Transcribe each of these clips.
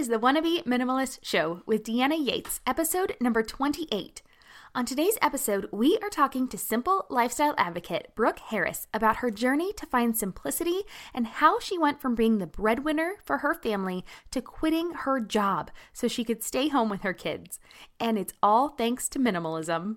is the Wannabe Minimalist Show with Deanna Yates, episode number 28. On today's episode, we are talking to simple lifestyle advocate Brooke Harris about her journey to find simplicity and how she went from being the breadwinner for her family to quitting her job so she could stay home with her kids. And it's all thanks to minimalism.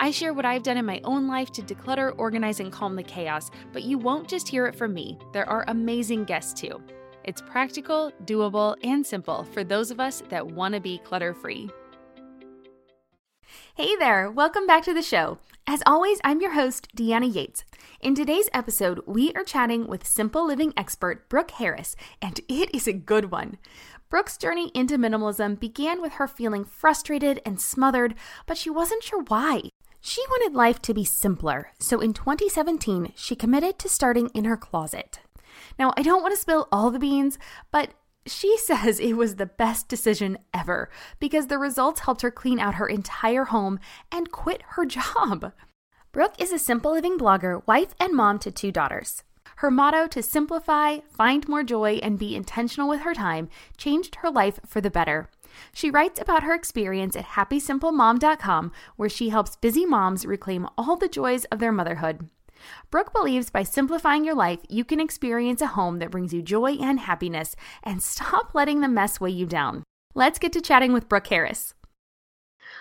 I share what I've done in my own life to declutter, organize, and calm the chaos, but you won't just hear it from me. There are amazing guests too. It's practical, doable, and simple for those of us that want to be clutter free. Hey there, welcome back to the show. As always, I'm your host, Deanna Yates. In today's episode, we are chatting with simple living expert Brooke Harris, and it is a good one. Brooke's journey into minimalism began with her feeling frustrated and smothered, but she wasn't sure why. She wanted life to be simpler, so in 2017, she committed to starting in her closet. Now, I don't want to spill all the beans, but she says it was the best decision ever because the results helped her clean out her entire home and quit her job. Brooke is a simple living blogger, wife, and mom to two daughters. Her motto to simplify, find more joy, and be intentional with her time changed her life for the better. She writes about her experience at happysimplemom.com, where she helps busy moms reclaim all the joys of their motherhood. Brooke believes by simplifying your life, you can experience a home that brings you joy and happiness and stop letting the mess weigh you down. Let's get to chatting with Brooke Harris.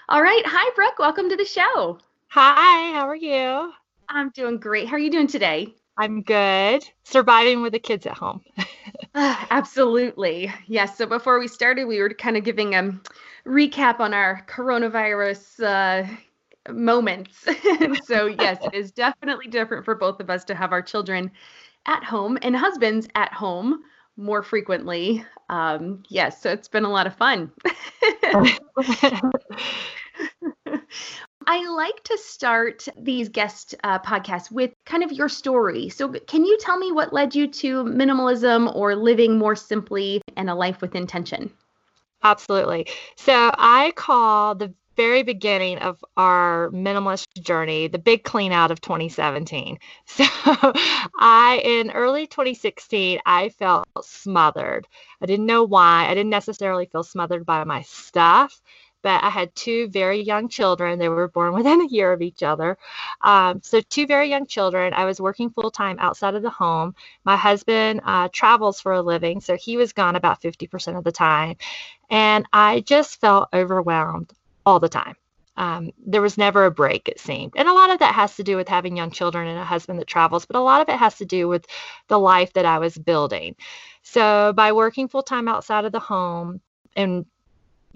All right. Hi, Brooke. Welcome to the show. Hi, how are you? I'm doing great. How are you doing today? I'm good. Surviving with the kids at home. uh, absolutely. Yes. So before we started, we were kind of giving a recap on our coronavirus uh, moments. so, yes, it is definitely different for both of us to have our children at home and husbands at home more frequently. Um, yes, so it's been a lot of fun. I like to start these guest uh, podcasts with kind of your story. So, can you tell me what led you to minimalism or living more simply and a life with intention? Absolutely. So, I call the very beginning of our minimalist journey, the big clean out of 2017. So I in early 2016, I felt smothered. I didn't know why. I didn't necessarily feel smothered by my stuff but I had two very young children. They were born within a year of each other. Um, so, two very young children. I was working full time outside of the home. My husband uh, travels for a living, so he was gone about 50% of the time. And I just felt overwhelmed all the time. Um, there was never a break, it seemed. And a lot of that has to do with having young children and a husband that travels, but a lot of it has to do with the life that I was building. So, by working full time outside of the home and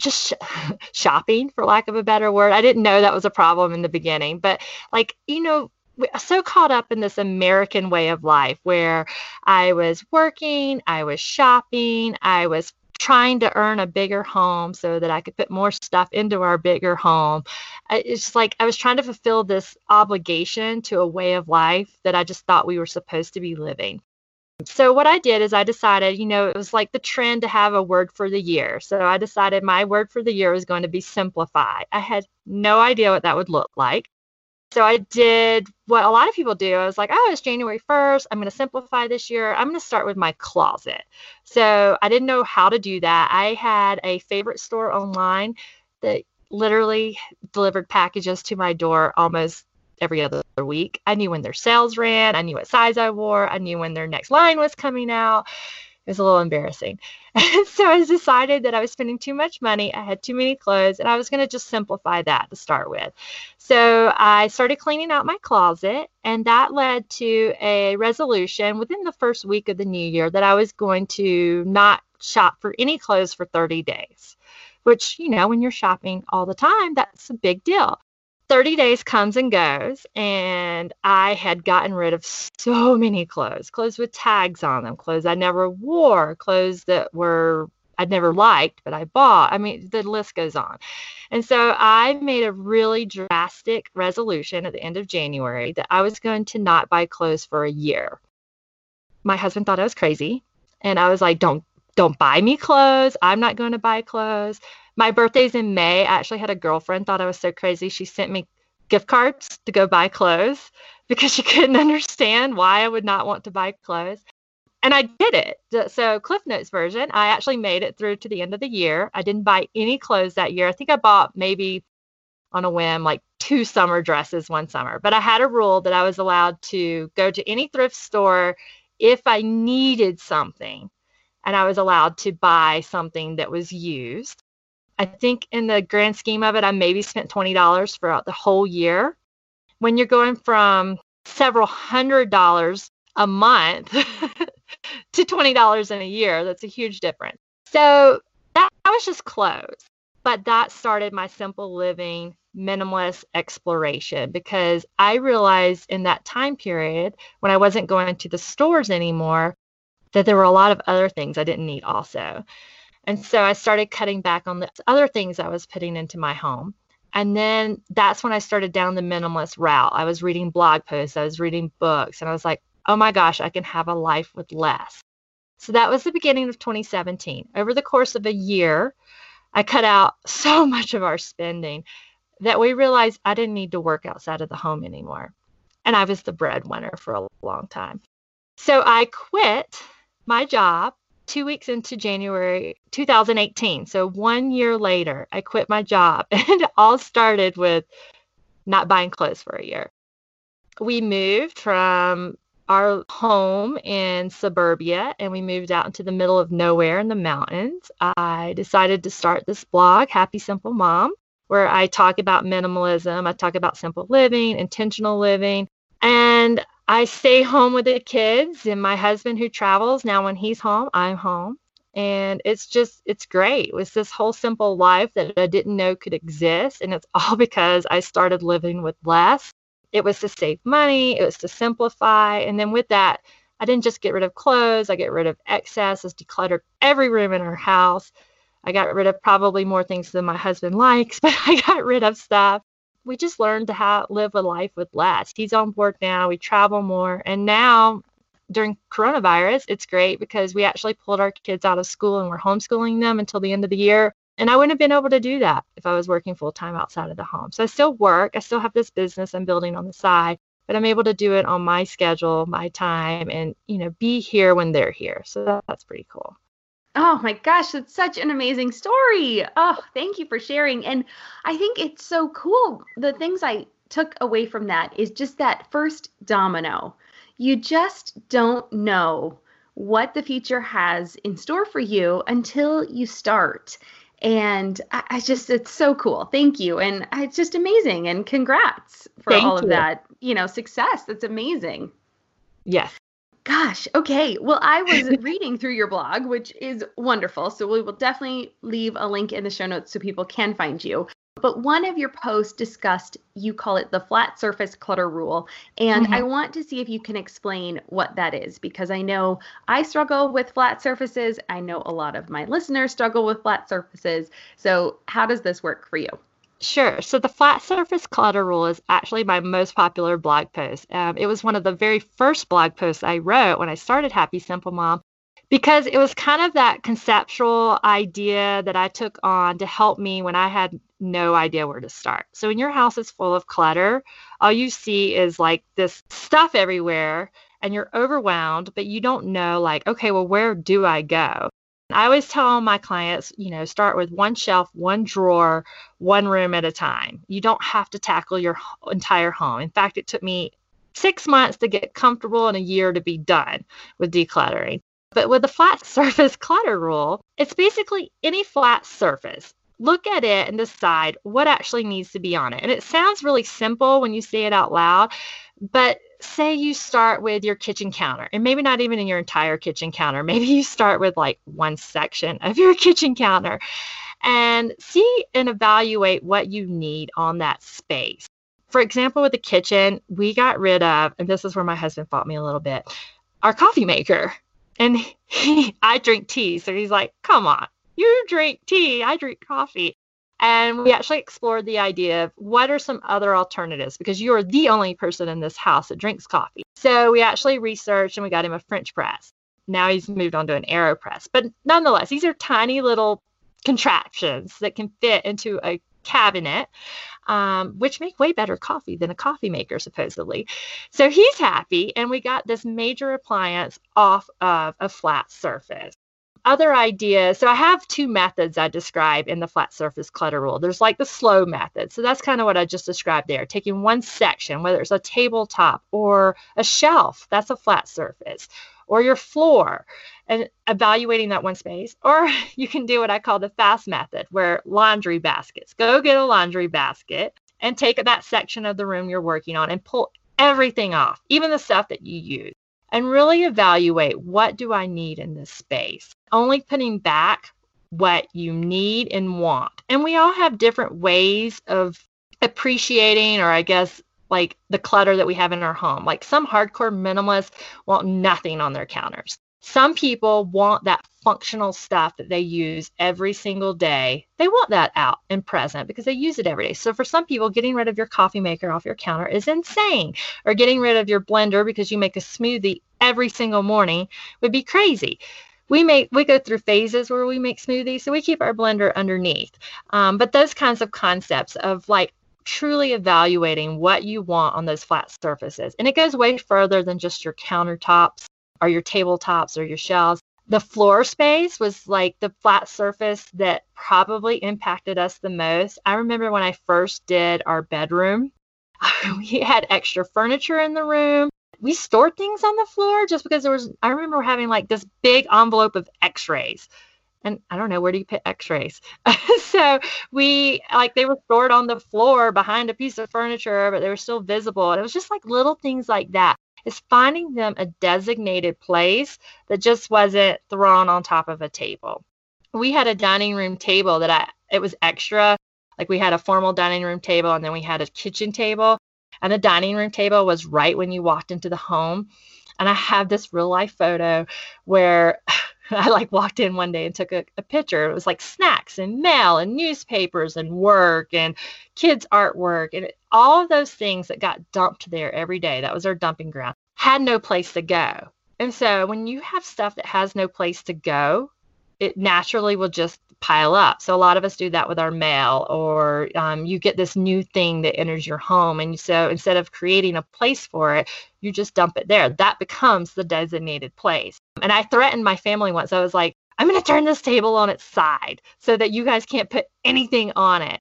just sh- shopping, for lack of a better word, I didn't know that was a problem in the beginning, but like, you know, so caught up in this American way of life where I was working, I was shopping, I was trying to earn a bigger home so that I could put more stuff into our bigger home. It's just like I was trying to fulfill this obligation to a way of life that I just thought we were supposed to be living. So what I did is I decided, you know, it was like the trend to have a word for the year. So I decided my word for the year was going to be simplify. I had no idea what that would look like. So I did what a lot of people do. I was like, oh, it's January 1st. I'm going to simplify this year. I'm going to start with my closet. So I didn't know how to do that. I had a favorite store online that literally delivered packages to my door almost every other week. I knew when their sales ran. I knew what size I wore. I knew when their next line was coming out. It was a little embarrassing. And so I decided that I was spending too much money. I had too many clothes, and I was going to just simplify that to start with. So I started cleaning out my closet, and that led to a resolution within the first week of the new year that I was going to not shop for any clothes for 30 days, which, you know, when you're shopping all the time, that's a big deal. 30 days comes and goes, and I had gotten rid of so many clothes clothes with tags on them, clothes I never wore, clothes that were I'd never liked, but I bought. I mean, the list goes on. And so I made a really drastic resolution at the end of January that I was going to not buy clothes for a year. My husband thought I was crazy, and I was like, "Don't don't buy me clothes. I'm not going to buy clothes." My birthday's in May. I actually had a girlfriend thought I was so crazy. She sent me gift cards to go buy clothes because she couldn't understand why I would not want to buy clothes. And I did it. So, Cliff Notes version, I actually made it through to the end of the year. I didn't buy any clothes that year. I think I bought maybe on a whim like two summer dresses one summer. But I had a rule that I was allowed to go to any thrift store if I needed something and I was allowed to buy something that was used. I think in the grand scheme of it, I maybe spent $20 throughout the whole year. When you're going from several hundred dollars a month to $20 in a year, that's a huge difference. So that, that was just clothes. But that started my simple living minimalist exploration because I realized in that time period when I wasn't going to the stores anymore that there were a lot of other things I didn't need also. And so I started cutting back on the other things I was putting into my home. And then that's when I started down the minimalist route. I was reading blog posts, I was reading books, and I was like, oh my gosh, I can have a life with less. So that was the beginning of 2017. Over the course of a year, I cut out so much of our spending that we realized I didn't need to work outside of the home anymore. And I was the breadwinner for a long time. So I quit my job two weeks into January 2018. So one year later, I quit my job. And it all started with not buying clothes for a year. We moved from our home in suburbia and we moved out into the middle of nowhere in the mountains. I decided to start this blog, Happy Simple Mom, where I talk about minimalism, I talk about simple living, intentional living, and I stay home with the kids and my husband who travels. Now, when he's home, I'm home. And it's just, it's great. It was this whole simple life that I didn't know could exist. And it's all because I started living with less. It was to save money, it was to simplify. And then with that, I didn't just get rid of clothes, I get rid of excess, I decluttered every room in our house. I got rid of probably more things than my husband likes, but I got rid of stuff we just learned to live a life with less. He's on board now. We travel more. And now during coronavirus, it's great because we actually pulled our kids out of school and we're homeschooling them until the end of the year. And I wouldn't have been able to do that if I was working full time outside of the home. So I still work. I still have this business I'm building on the side, but I'm able to do it on my schedule, my time, and you know, be here when they're here. So that's pretty cool. Oh my gosh, it's such an amazing story. Oh, thank you for sharing. And I think it's so cool. The things I took away from that is just that first domino. You just don't know what the future has in store for you until you start. And I, I just, it's so cool. Thank you. And it's just amazing. And congrats for Thank all of that, you know, success. That's amazing. Yes. Gosh, okay. Well, I was reading through your blog, which is wonderful. So we will definitely leave a link in the show notes so people can find you. But one of your posts discussed, you call it the flat surface clutter rule. And Mhm. I want to see if you can explain what that is because I know I struggle with flat surfaces. I know a lot of my listeners struggle with flat surfaces. So, how does this work for you? Sure. So the flat surface clutter rule is actually my most popular blog post. Um, it was one of the very first blog posts I wrote when I started Happy Simple Mom because it was kind of that conceptual idea that I took on to help me when I had no idea where to start. So when your house is full of clutter, all you see is like this stuff everywhere and you're overwhelmed, but you don't know like, okay, well, where do I go? I always tell my clients, you know, start with one shelf, one drawer, one room at a time. You don't have to tackle your entire home. In fact, it took me six months to get comfortable and a year to be done with decluttering. But with the flat surface clutter rule, it's basically any flat surface. Look at it and decide what actually needs to be on it. And it sounds really simple when you say it out loud, but say you start with your kitchen counter and maybe not even in your entire kitchen counter. Maybe you start with like one section of your kitchen counter and see and evaluate what you need on that space. For example, with the kitchen, we got rid of, and this is where my husband fought me a little bit, our coffee maker. And he, I drink tea. So he's like, come on, You drink tea, I drink coffee. And we actually explored the idea of what are some other alternatives because you're the only person in this house that drinks coffee. So we actually researched and we got him a French press. Now he's moved on to an AeroPress. But nonetheless, these are tiny little contraptions that can fit into a cabinet, um, which make way better coffee than a coffee maker, supposedly. So he's happy, and we got this major appliance off of a flat surface other ideas. So I have two methods I describe in the flat surface clutter rule. There's like the slow method. So that's kind of what I just described there. Taking one section, whether it's a tabletop or a shelf, that's a flat surface, or your floor, and evaluating that one space. Or you can do what I call the fast method, where laundry baskets. Go get a laundry basket and take that section of the room you're working on and pull everything off, even the stuff that you use and really evaluate what do I need in this space. Only putting back what you need and want. And we all have different ways of appreciating or I guess like the clutter that we have in our home. Like some hardcore minimalists want nothing on their counters. Some people want that functional stuff that they use every single day. They want that out and present because they use it every day. So for some people, getting rid of your coffee maker off your counter is insane. Or getting rid of your blender because you make a smoothie every single morning would be crazy. We make we go through phases where we make smoothies, so we keep our blender underneath. Um, but those kinds of concepts of like truly evaluating what you want on those flat surfaces, and it goes way further than just your countertops or your tabletops or your shelves. The floor space was like the flat surface that probably impacted us the most. I remember when I first did our bedroom, we had extra furniture in the room. We stored things on the floor just because there was, I remember having like this big envelope of x rays and I don't know where do you put x-rays. so we like they were stored on the floor behind a piece of furniture, but they were still visible. And it was just like little things like that is finding them a designated place that just wasn't thrown on top of a table. We had a dining room table that I it was extra. Like we had a formal dining room table and then we had a kitchen table. And the dining room table was right when you walked into the home. And I have this real life photo where I like walked in one day and took a, a, picture. It was like snacks and mail and newspapers and work and kids' artwork and all of those things that got dumped there every day. That was our dumping ground. Had no place to go. And so when you have stuff that has no place to go, it naturally will just pile up. So a lot of us do that with our mail, or um, you get this new thing that enters your home. And so instead of creating a place for it, you just dump it there. That becomes the designated place. And I threatened my family once. I was like, I'm going to turn this table on its side so that you guys can't put anything on it.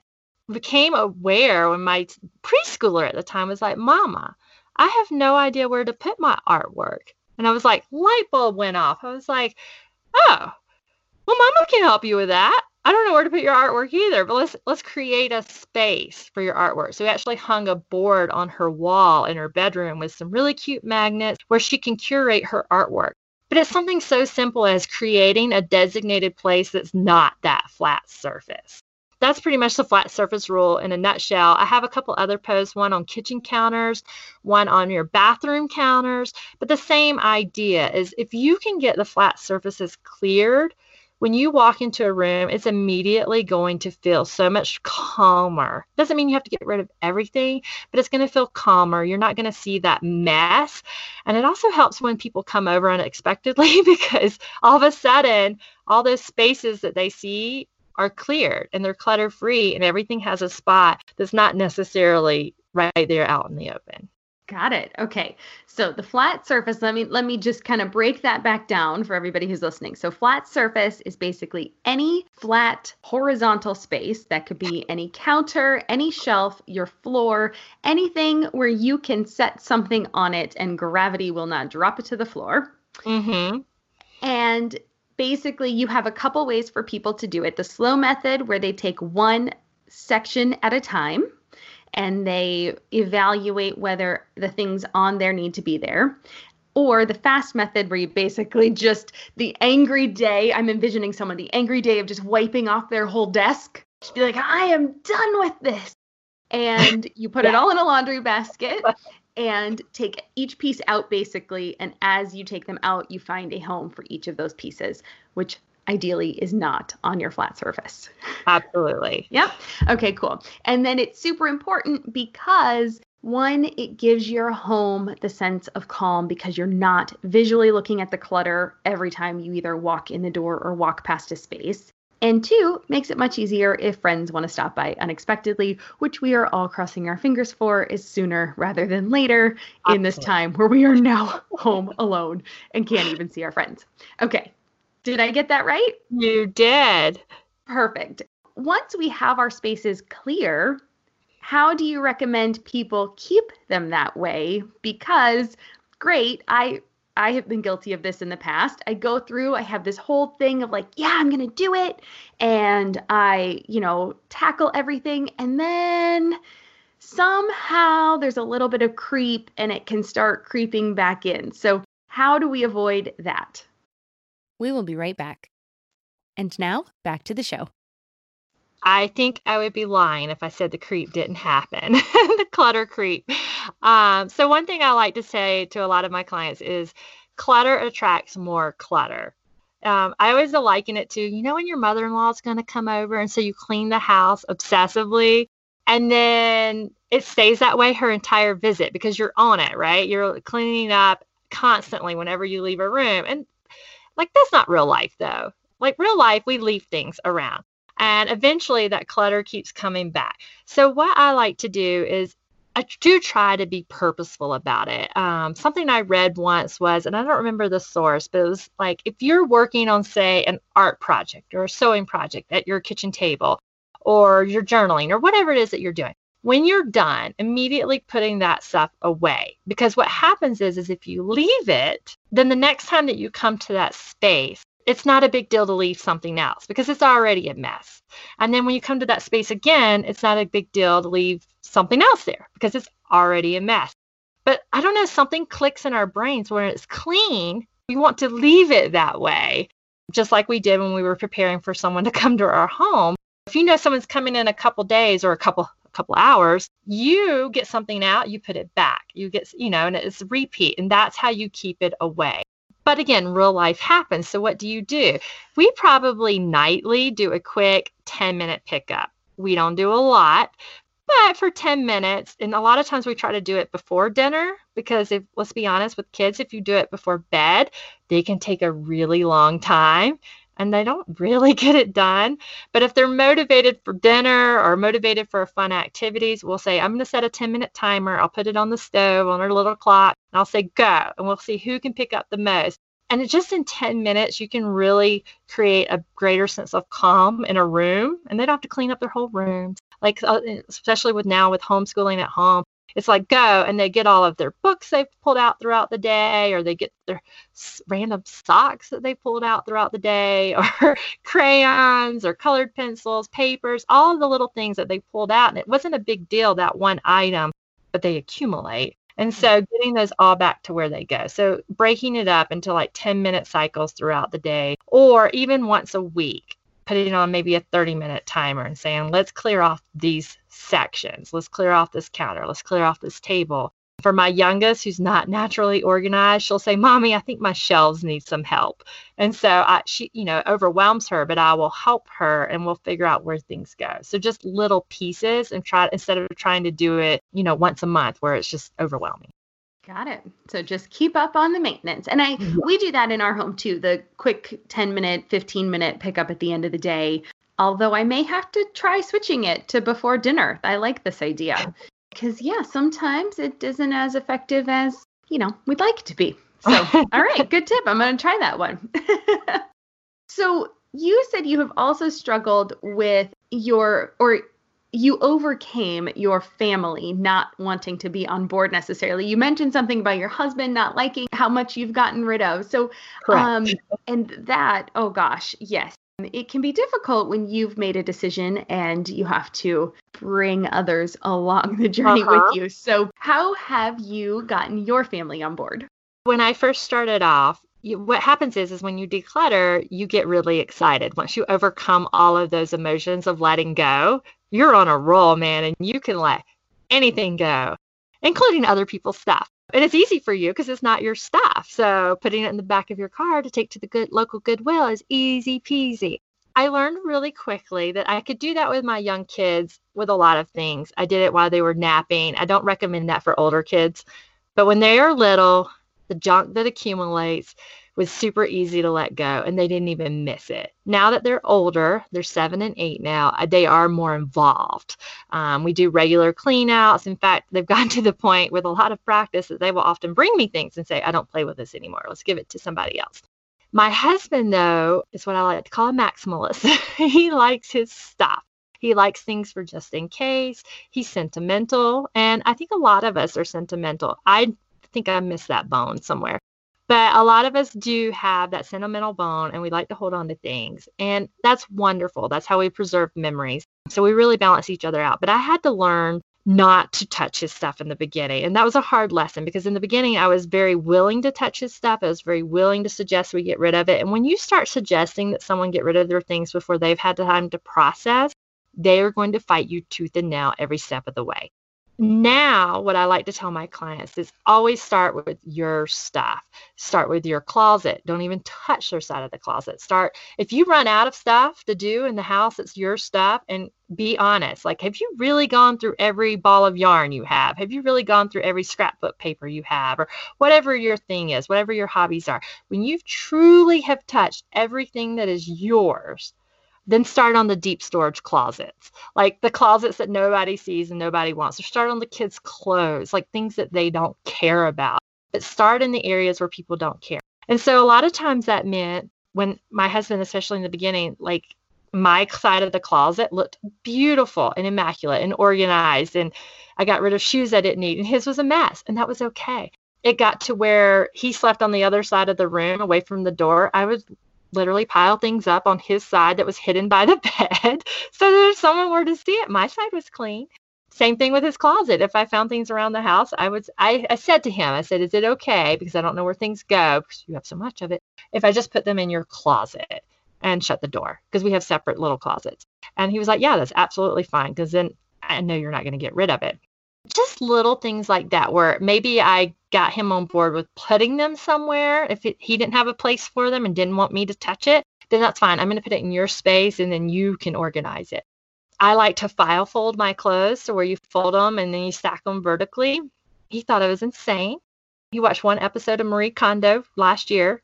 Became aware when my preschooler at the time was like, Mama, I have no idea where to put my artwork. And I was like, light bulb went off. I was like, oh, well, Mama can help you with that. I don't know where to put your artwork either, but let's let's create a space for your artwork. So we actually hung a board on her wall in her bedroom with some really cute magnets where she can curate her artwork. But it's something so simple as creating a designated place that's not that flat surface. That's pretty much the flat surface rule in a nutshell. I have a couple other posts, one on kitchen counters, one on your bathroom counters, but the same idea is if you can get the flat surfaces cleared, when you walk into a room, it's immediately going to feel so much calmer. Doesn't mean you have to get rid of everything, but it's going to feel calmer. You're not going to see that mess. And it also helps when people come over unexpectedly because all of a sudden, all those spaces that they see are cleared and they're clutter free and everything has a spot that's not necessarily right there out in the open. Got it. Okay. So the flat surface, let me let me just kind of break that back down for everybody who's listening. So flat surface is basically any flat horizontal space that could be any counter, any shelf, your floor, anything where you can set something on it and gravity will not drop it to the floor. Mhm. And basically you have a couple ways for people to do it. The slow method where they take one section at a time and they evaluate whether the things on there need to be there or the fast method where you basically just the angry day i'm envisioning someone the angry day of just wiping off their whole desk just be like i am done with this and you put yeah. it all in a laundry basket and take each piece out basically and as you take them out you find a home for each of those pieces which ideally is not on your flat surface. Absolutely. yep. Okay, cool. And then it's super important because one, it gives your home the sense of calm because you're not visually looking at the clutter every time you either walk in the door or walk past a space. And two, makes it much easier if friends want to stop by unexpectedly, which we are all crossing our fingers for is sooner rather than later Absolutely. in this time where we are now home alone and can't even see our friends. Okay, did I get that right? You did. Perfect. Once we have our spaces clear, how do you recommend people keep them that way? Because great, I I have been guilty of this in the past. I go through, I have this whole thing of like, yeah, I'm going to do it. And I, you know, tackle everything. And then somehow there's a little bit of creep and it can start creeping back in. So, how do we avoid that? We will be right back. And now, back to the show. I think I would be lying if I said the creep didn't happen, the clutter creep. Um, so, one thing I like to say to a lot of my clients is clutter attracts more clutter. Um, I always liken it to, you know, when your mother in law is going to come over and so you clean the house obsessively and then it stays that way her entire visit because you're on it, right? You're cleaning up constantly whenever you leave a room. And like, that's not real life though. Like, real life, we leave things around. And eventually that clutter keeps coming back. So, what I like to do is I do try to be purposeful about it. Um, something I read once was, and I don't remember the source, but it was like if you're working on, say, an art project or a sewing project at your kitchen table, or you're journaling, or whatever it is that you're doing, when you're done, immediately putting that stuff away. Because what happens is, is if you leave it, then the next time that you come to that space, it's not a big deal to leave something else because it's already a mess. And then when you come to that space again, it's not a big deal to leave something else there because it's already a mess. But I don't know, something clicks in our brains when it's clean. We want to leave it that way, just like we did when we were preparing for someone to come to our home. If you know someone's coming in a couple days or a couple a couple hours, you get something out, you put it back. You get, you know, and it's repeat, and that's how you keep it away. But again, real life happens. So what do you do? We probably nightly do a quick 10 minute pickup. We don't do a lot, but for 10 minutes, and a lot of times we try to do it before dinner because if let's be honest with kids, if you do it before bed, they can take a really long time and they don't really get it done. But if they're motivated for dinner or motivated for fun activities, we'll say, I'm going to set a 10 minute timer. I'll put it on the stove on our little clock and I'll say, go. And we'll see who can pick up the most. And just in 10 minutes, you can really create a greater sense of calm in a room. And they don't have to clean up their whole rooms. Like, uh, especially with now with homeschooling at home, it's like go and they get all of their books they've pulled out throughout the day or they get their random socks that they pulled out throughout the day or crayons or colored pencils papers all of the little things that they pulled out and it wasn't a big deal that one item but they accumulate and so getting those all back to where they go. So breaking it up into like 10 minute cycles throughout the day or even once a week putting on maybe a 30 minute timer and saying, let's clear off these sections. Let's clear off this counter. Let's clear off this table. For my youngest, who's not naturally organized, she'll say, Mommy, I think my shelves need some help. And so I, she, you know, overwhelms her, but I will help her and we'll figure out where things go. So just little pieces and try instead of trying to do it, you know, once a month where it's just overwhelming. Got it. So just keep up on the maintenance. And I we do that in our home too. The quick 10 minute, 15 minute pickup at the end of the day. Although I may have to try switching it to before dinner. I like this idea. Cuz yeah, sometimes it isn't as effective as, you know, we'd like it to be. So, all right, good tip. I'm going to try that one. so, you said you have also struggled with your or you overcame your family not wanting to be on board necessarily. You mentioned something about your husband not liking how much you've gotten rid of. So, Correct. um, and that, oh gosh, yes. It can be difficult when you've made a decision and you have to bring others along the journey uh-huh. with you. So, how have you gotten your family on board? When I first started off, you, what happens is is when you declutter you get really excited once you overcome all of those emotions of letting go you're on a roll man and you can let anything go including other people's stuff And it's easy for you because it's not your stuff. So putting it in the back of your car to take to the good local Goodwill is easy peasy. I learned really quickly that I could do that with my young kids with a lot of things. I did it while they were napping. I don't recommend that for older kids. But when they are little, the junk that accumulates was super easy to let go and they didn't even miss it. Now that they're older, they're seven and eight now, uh, they are more involved. Um, we do regular clean outs. In fact, they've gotten to the point with a lot of practice that they will often bring me things and say, I don't play with this anymore. Let's give it to somebody else. My husband, though, is what I like to call a maximalist. he likes his stuff. He likes things for just in case. He's sentimental. And I think a lot of us are sentimental. I think I missed that bone somewhere. But a lot of us do have that sentimental bone and we like to hold on to things. And that's wonderful. That's how we preserve memories. So we really balance each other out. But I had to learn not to touch his stuff in the beginning. And that was a hard lesson because in the beginning, I was very willing to touch his stuff. I was very willing to suggest we get rid of it. And when you start suggesting that someone get rid of their things before they've had time to process, they are going to fight you tooth and nail every step of the way now what i like to tell my clients is always start with your stuff. Start with your closet. Don't even touch their side of the closet. Start if you run out of stuff to do in the house it's your stuff and be honest. Like have you really gone through every ball of yarn you have? Have you really gone through every scrapbook paper you have or whatever your thing is whatever your hobbies are? When you truly have touched everything that is yours then start on the deep storage closets, like the closets that nobody sees and nobody wants, or start on the kids' clothes, like things that they don't care about. But start in the areas where people don't care. And so a lot of times that meant when my husband, especially in the beginning, like my side of the closet looked beautiful and immaculate and organized. And I got rid of shoes I didn't need, and his was a mess, and that was okay. It got to where he slept on the other side of the room away from the door. I would literally pile things up on his side that was hidden by the bed so that if someone were to see it, my side was clean. Same thing with his closet. If I found things around the house, I was I, I said to him, I said, Is it okay? Because I don't know where things go because you have so much of it. If I just put them in your closet and shut the door because we have separate little closets. And he was like, Yeah, that's absolutely fine because then I know you're not going to get rid of it just little things like that where maybe I got him on board with putting them somewhere. If it, he didn't have a place for them and didn't want me to touch it, then that's fine. I'm going to put it in your space and then you can organize it. I like to file fold my clothes so where you fold them and then you stack them vertically. He thought I was insane. He watched one episode of Marie Kondo last year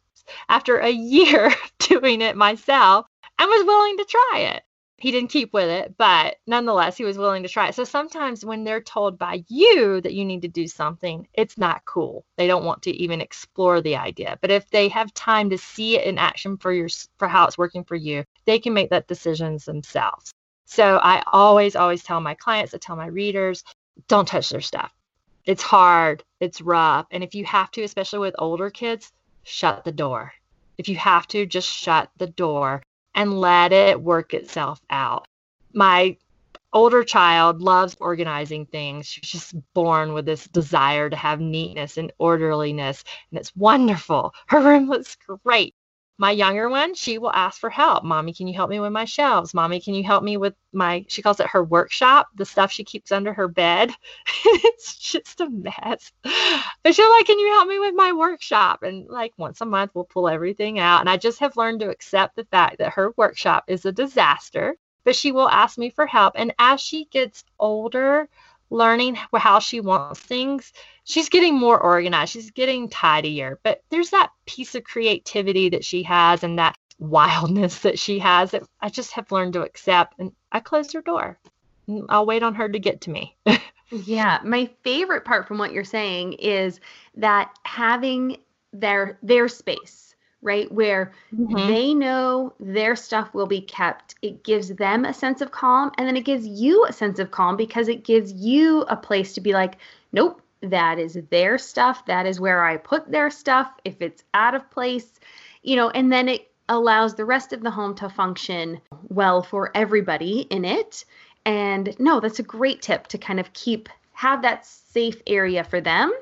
after a year doing it myself and was willing to try it he didn't keep with it, but nonetheless, he was willing to try it. So sometimes when they're told by you that you need to do something, it's not cool. They don't want to even explore the idea. But if they have time to see it in action for your for how it's working for you, they can make that decisions themselves. So I always always tell my clients, I tell my readers, don't touch their stuff. It's hard, it's rough, and if you have to, especially with older kids, shut the door. If you have to, just shut the door and let it work itself out. My older child loves organizing things. She's just born with this desire to have neatness and orderliness, and it's wonderful. Her room looks great. My younger one, she will ask for help. Mommy, can you help me with my shelves? Mommy, can you help me with my, she calls it her workshop, the stuff she keeps under her bed. it's just a mess. But she'll like, can you help me with my workshop? And like once a month, we'll pull everything out. And I just have learned to accept the fact that her workshop is a disaster, but she will ask me for help. And as she gets older, learning how she wants things, she's getting more organized. She's getting tidier. But there's that piece of creativity that she has and that wildness that she has that I just have learned to accept. And I close her door. I'll wait on her to get to me. yeah, my favorite part from what you're saying is that having their their space right? Where mm-hmm. they know their stuff will be kept. It gives them a sense of calm and then it gives you a sense of calm because it gives you a place to be like, nope, that is their stuff. That is where I put their stuff. If it's out of place, you know, and then it allows the rest of the home to function well for everybody in it. And no, that's a great tip to kind of keep have that safe area for them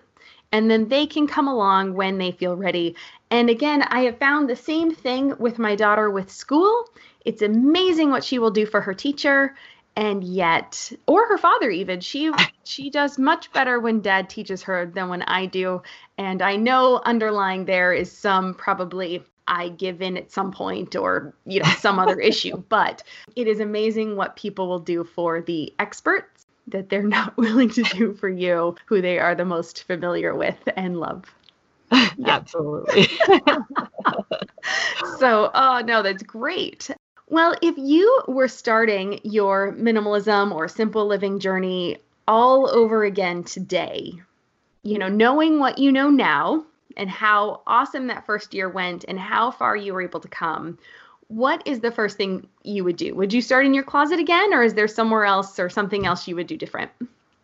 and then they can come along when they feel ready. And again, I have found the same thing with my daughter with school. It's amazing what she will do for her teacher. And yet or her father even she she does much better when dad teaches her than when I do and I know underlying there is some probably I give in at some point or you know some other issue but it is amazing what people will do for the experts that they're not willing to do for you who they are the most familiar with and love Absolutely. so, oh no, that's great. Well, if you were starting your minimalism or simple living journey all over again today, you know, knowing what you know now and how awesome that first year went and how far you were able to come, what is the first thing you would do? Would you start in your closet again, or is there somewhere else or something else you would do different?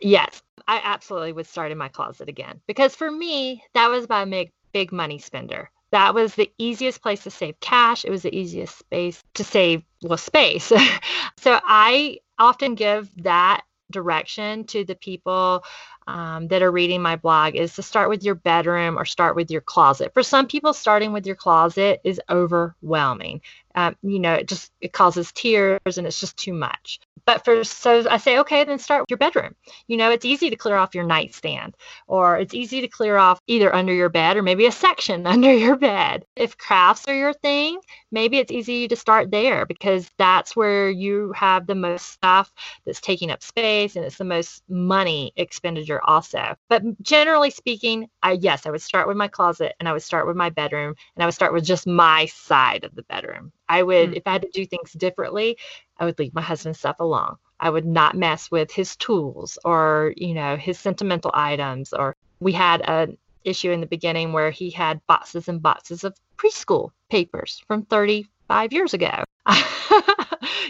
Yes, I absolutely would start in my closet again because for me, that was my big, big money spender that was the easiest place to save cash. It was the easiest space to save well space. so I often give that direction to the people um, that are reading my blog is to start with your bedroom or start with your closet. For some people, starting with your closet is overwhelming. Um, you know, it just it causes tears and it's just too much. But for so I say, okay, then start with your bedroom. You know, it's easy to clear off your nightstand, or it's easy to clear off either under your bed or maybe a section under your bed. If crafts are your thing, maybe it's easy to start there because that's where you have the most stuff that's taking up space and it's the most money expenditure also. But generally speaking, I yes, I would start with my closet and I would start with my bedroom and I would start with just my side of the bedroom. I would, mm. if I had to do things differently, I would leave my husband's stuff alone. I would not mess with his tools or, you know, his sentimental items. Or we had an issue in the beginning where he had boxes and boxes of preschool papers from 35 years ago.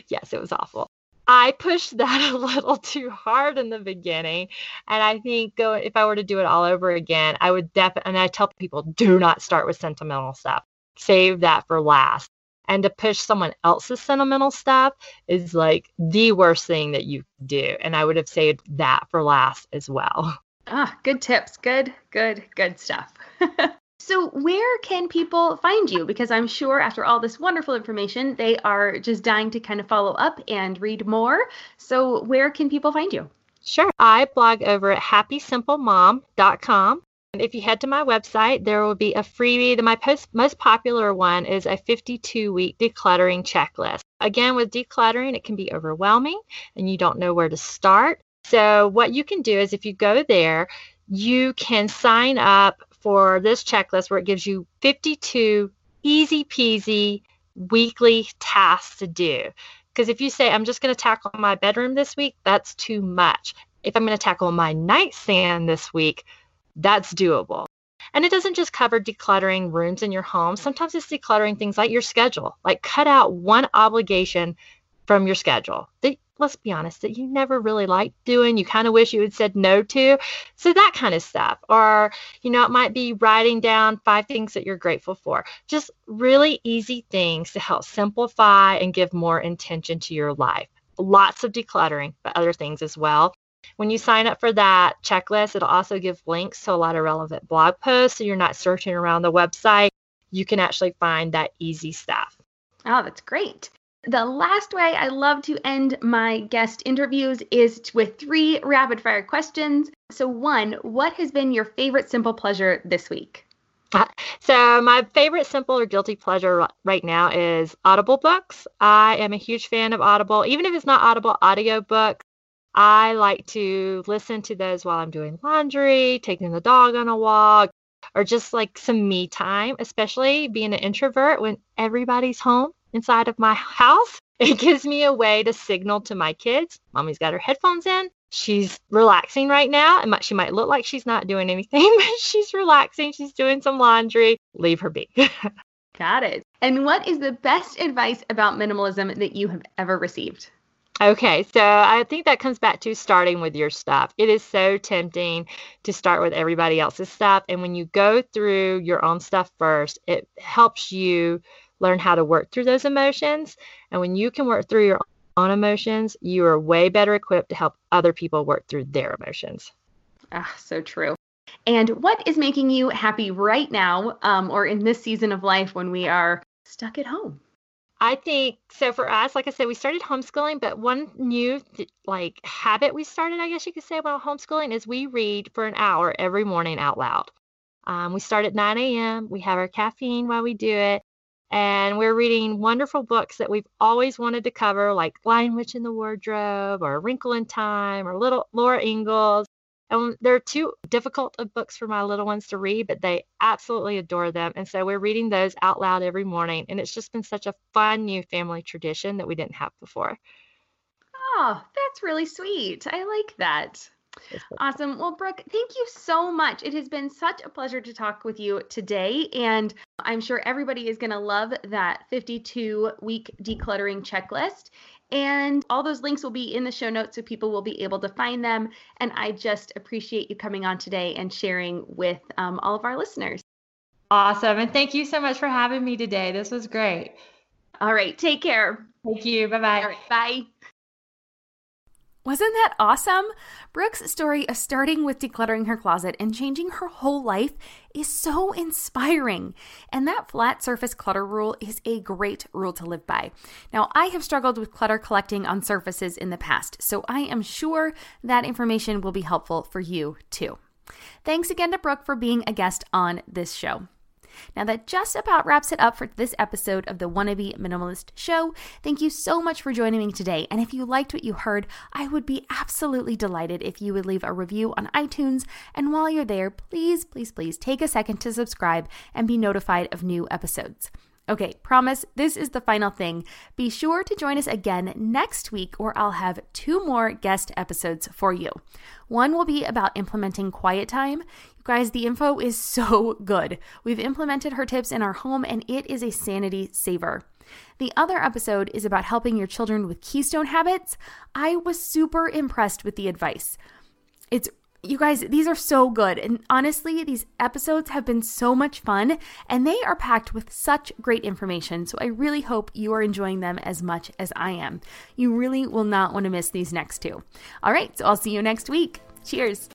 yes, it was awful. I pushed that a little too hard in the beginning. And I think go, if I were to do it all over again, I would definitely, and I tell people do not start with sentimental stuff. Save that for last and to push someone else's sentimental stuff is like the worst thing that you do and i would have saved that for last as well. Ah good tips. Good good good stuff. So where can people find you? Because i'm sure after all this wonderful information they are just dying to kind of follow up and read more. So where can people find you? Sure. I blog over at happysimplemom.com. If you head to my website, there will be a freebie. The, my post, most popular one is a 52 week decluttering checklist. Again, with decluttering, it can be overwhelming and you don't know where to start. So, what you can do is if you go there, you can sign up for this checklist where it gives you 52 easy peasy weekly tasks to do. Because if you say, I'm just going to tackle my bedroom this week, that's too much. If I'm going to tackle my nightstand this week, that's doable. And it doesn't just cover decluttering rooms in your home. Sometimes it's decluttering things like your schedule, like cut out one obligation from your schedule that, let's be honest, that you never really liked doing. You kind of wish you had said no to. So that kind of stuff. Or, you know, it might be writing down five things that you're grateful for. Just really easy things to help simplify and give more intention to your life. Lots of decluttering, but other things as well. When you sign up for that checklist, it'll also give links to a lot of relevant blog posts. So you're not searching around the website. You can actually find that easy stuff. Oh, that's great. The last way I love to end my guest interviews is with three rapid fire questions. So, one, what has been your favorite simple pleasure this week? Uh, so, my favorite simple or guilty pleasure right now is Audible books. I am a huge fan of Audible, even if it's not Audible audiobook. I like to listen to those while I'm doing laundry, taking the dog on a walk, or just like some me time, especially being an introvert when everybody's home inside of my house. It gives me a way to signal to my kids, mommy's got her headphones in. She's relaxing right now. And she might look like she's not doing anything, but she's relaxing. She's doing some laundry. Leave her be. Got it. And what is the best advice about minimalism that you have ever received? Okay, so I think that comes back to starting with your stuff. It is so tempting to start with everybody else's stuff. And when you go through your own stuff first, it helps you learn how to work through those emotions. And when you can work through your own emotions, you are way better equipped to help other people work through their emotions. Ah, so true. And what is making you happy right now um, or in this season of life when we are stuck at home? I think so for us, like I said, we started homeschooling, but one new like habit we started, I guess you could say, about homeschooling is we read for an hour every morning out loud. Um, we start at 9 a.m. We have our caffeine while we do it, and we're reading wonderful books that we've always wanted to cover, like Lion Witch in the Wardrobe, or Wrinkle in Time, or Little Laura Ingalls. And they're too difficult of books for my little ones to read, but they absolutely adore them. And so we're reading those out loud every morning. And it's just been such a fun new family tradition that we didn't have before. Oh, that's really sweet. I like that. Awesome. Well, Brooke, thank you so much. It has been such a pleasure to talk with you today. And I'm sure everybody is going to love that 52 week decluttering checklist. And all those links will be in the show notes so people will be able to find them. And I just appreciate you coming on today and sharing with um, all of our listeners. Awesome. And thank you so much for having me today. This was great. All right. Take care. Thank you. Bye bye. All right. Bye. Wasn't that awesome? Brooke's story of starting with decluttering her closet and changing her whole life is so inspiring. And that flat surface clutter rule is a great rule to live by. Now, I have struggled with clutter collecting on surfaces in the past, so I am sure that information will be helpful for you too. Thanks again to Brooke for being a guest on this show. Now, that just about wraps it up for this episode of the Wannabe Minimalist Show. Thank you so much for joining me today. And if you liked what you heard, I would be absolutely delighted if you would leave a review on iTunes. And while you're there, please, please, please take a second to subscribe and be notified of new episodes. Okay, promise, this is the final thing. Be sure to join us again next week, or I'll have two more guest episodes for you. One will be about implementing quiet time. You guys, the info is so good. We've implemented her tips in our home, and it is a sanity saver. The other episode is about helping your children with keystone habits. I was super impressed with the advice. It's you guys, these are so good. And honestly, these episodes have been so much fun and they are packed with such great information. So I really hope you are enjoying them as much as I am. You really will not want to miss these next two. All right, so I'll see you next week. Cheers.